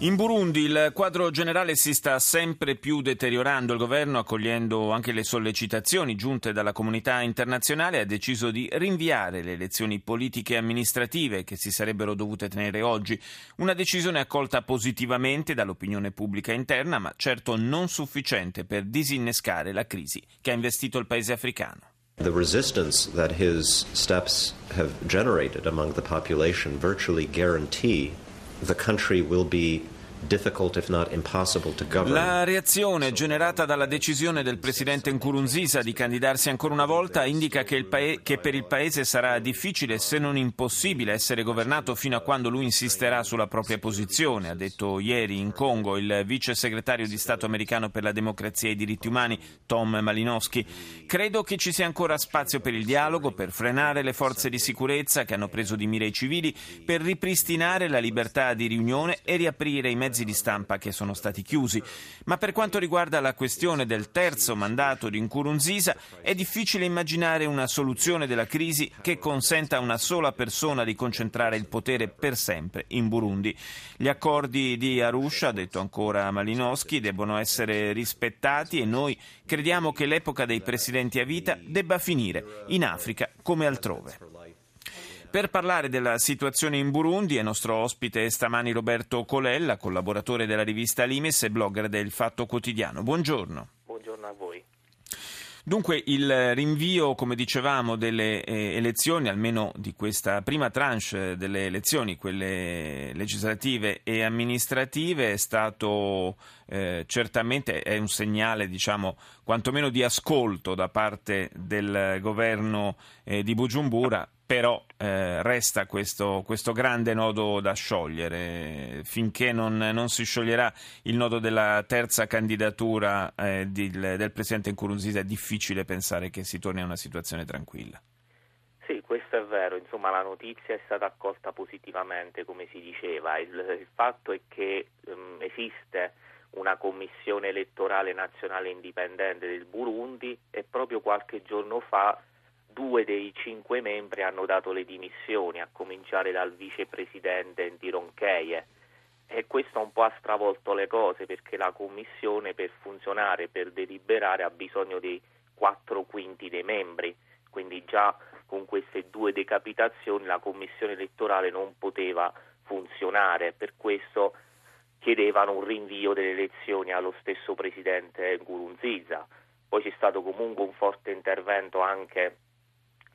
In Burundi il quadro generale si sta sempre più deteriorando. Il governo, accogliendo anche le sollecitazioni giunte dalla comunità internazionale, ha deciso di rinviare le elezioni politiche e amministrative che si sarebbero dovute tenere oggi. Una decisione accolta positivamente dall'opinione pubblica interna, ma certo non sufficiente per disinnescare la crisi che ha investito il paese africano. The resistance that his steps have generated among the population virtually guarantee the country will be La reazione generata dalla decisione del presidente Nkurunziza di candidarsi ancora una volta indica che, paese, che, per il paese sarà difficile, se non impossibile, essere governato fino a quando lui insisterà sulla propria posizione, ha detto ieri in Congo il vice segretario di Stato americano per la democrazia e i diritti umani Tom Malinowski. Credo che ci sia ancora spazio per il dialogo, per frenare le forze di sicurezza che hanno preso di mira i civili, per ripristinare la libertà di riunione e riaprire i mezzi mezzi di stampa che sono stati chiusi. Ma per quanto riguarda la questione del terzo mandato di Nkurunziza, è difficile immaginare una soluzione della crisi che consenta a una sola persona di concentrare il potere per sempre in Burundi. Gli accordi di Arusha, ha detto ancora Malinowski, debbono essere rispettati e noi crediamo che l'epoca dei presidenti a vita debba finire in Africa come altrove. Per parlare della situazione in Burundi è nostro ospite stamani Roberto Colella, collaboratore della rivista Limes e blogger del Fatto Quotidiano. Buongiorno. Buongiorno a voi. Dunque il rinvio, come dicevamo, delle eh, elezioni, almeno di questa prima tranche delle elezioni, quelle legislative e amministrative, è stato eh, certamente è un segnale, diciamo, quantomeno di ascolto da parte del governo eh, di Bujumbura però eh, resta questo, questo, grande nodo da sciogliere. Finché non, non, si scioglierà il nodo della terza candidatura eh, di, del Presidente Nkurunziza è difficile pensare che si torni a una situazione tranquilla. Sì, questo è vero, insomma la notizia è stata accolta positivamente, come si diceva. Il, il fatto è che um, esiste una commissione elettorale nazionale indipendente del Burundi e proprio qualche giorno fa due dei cinque membri hanno dato le dimissioni, a cominciare dal vicepresidente Ndironcheie. E questo un po' ha stravolto le cose perché la Commissione per funzionare, per deliberare, ha bisogno dei quattro quinti dei membri. Quindi già con queste due decapitazioni la Commissione elettorale non poteva funzionare. Per questo chiedevano un rinvio delle elezioni allo stesso presidente Gurunziza. Poi c'è stato comunque un forte intervento anche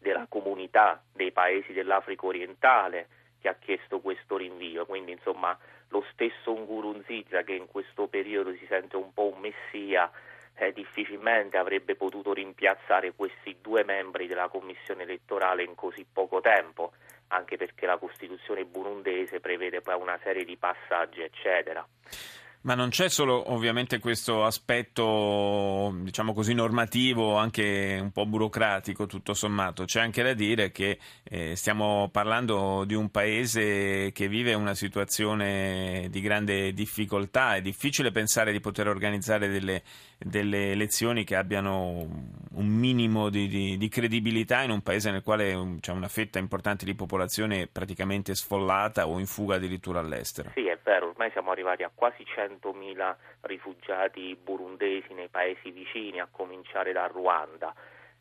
della comunità dei paesi dell'Africa orientale che ha chiesto questo rinvio, quindi insomma lo stesso Ngurunziza che in questo periodo si sente un po' un messia eh, difficilmente avrebbe potuto rimpiazzare questi due membri della commissione elettorale in così poco tempo, anche perché la Costituzione burundese prevede poi una serie di passaggi, eccetera. Ma non c'è solo ovviamente questo aspetto, diciamo così, normativo, anche un po' burocratico, tutto sommato. C'è anche da dire che eh, stiamo parlando di un paese che vive una situazione di grande difficoltà. È difficile pensare di poter organizzare delle, delle elezioni che abbiano un minimo di, di, di, credibilità in un paese nel quale c'è una fetta importante di popolazione praticamente sfollata o in fuga addirittura all'estero. Sì, è vero, ormai siamo arrivati a quasi 100 100.000 rifugiati burundesi nei paesi vicini, a cominciare da Ruanda.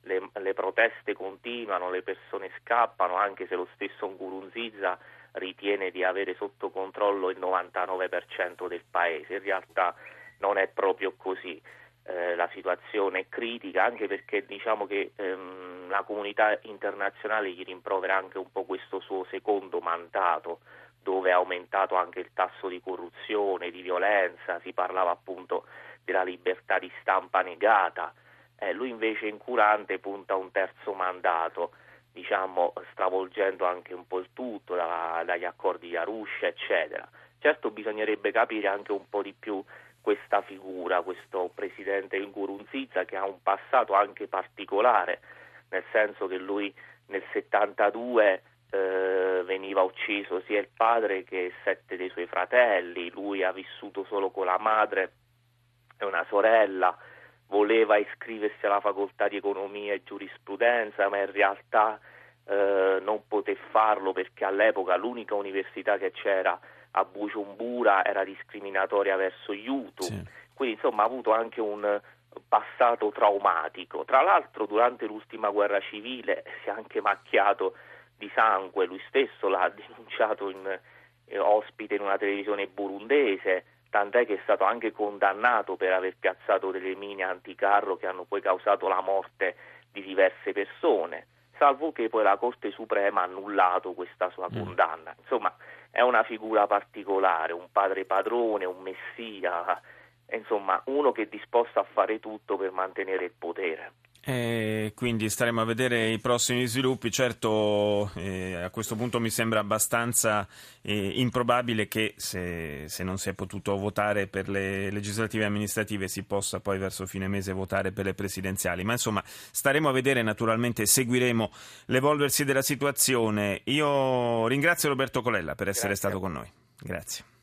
Le, le, proteste continuano, le persone scappano, anche se lo stesso Ngurunziza ritiene di avere sotto controllo il 99% del paese. In realtà non è proprio così. Eh, la situazione è critica anche perché diciamo che ehm, la comunità internazionale gli rimprovera anche un po' questo suo secondo mandato dove è aumentato anche il tasso di corruzione, di violenza, si parlava appunto della libertà di stampa negata. Eh, lui invece incurante punta a un terzo mandato, diciamo stravolgendo anche un po' il tutto da, dagli accordi di Arusha, eccetera. Certo bisognerebbe capire anche un po' di più questa figura, questo presidente Ngurunziza che ha un passato anche particolare, nel senso che lui nel 72 eh, veniva ucciso sia il padre che sette dei suoi fratelli, lui ha vissuto solo con la madre e una sorella, voleva iscriversi alla facoltà di economia e giurisprudenza, ma in realtà eh, non poté farlo perché all'epoca l'unica università che c'era a Bujumbura era discriminatoria verso gli Hutu, sì. quindi insomma ha avuto anche un passato traumatico. Tra l'altro durante l'ultima guerra civile si è anche macchiato di sangue, lui stesso l'ha denunciato in, eh, ospite in una televisione burundese, tant'è che è stato anche condannato per aver piazzato delle mine anticarro che hanno poi causato la morte di diverse persone, salvo che poi la Corte Suprema ha annullato questa sua mm. condanna. Insomma, è una figura particolare, un padre padrone, un messia, insomma, uno che è disposto a fare tutto per mantenere il potere. Eh, quindi staremo a vedere i prossimi sviluppi. Certo, eh, a questo punto mi sembra abbastanza eh, improbabile che se, se, non si è potuto votare per le legislative e amministrative si possa poi verso fine mese votare per le presidenziali. Ma insomma, staremo a vedere, naturalmente seguiremo l'evolversi della situazione. Io ringrazio Roberto Colella per essere Grazie. stato con noi. Grazie.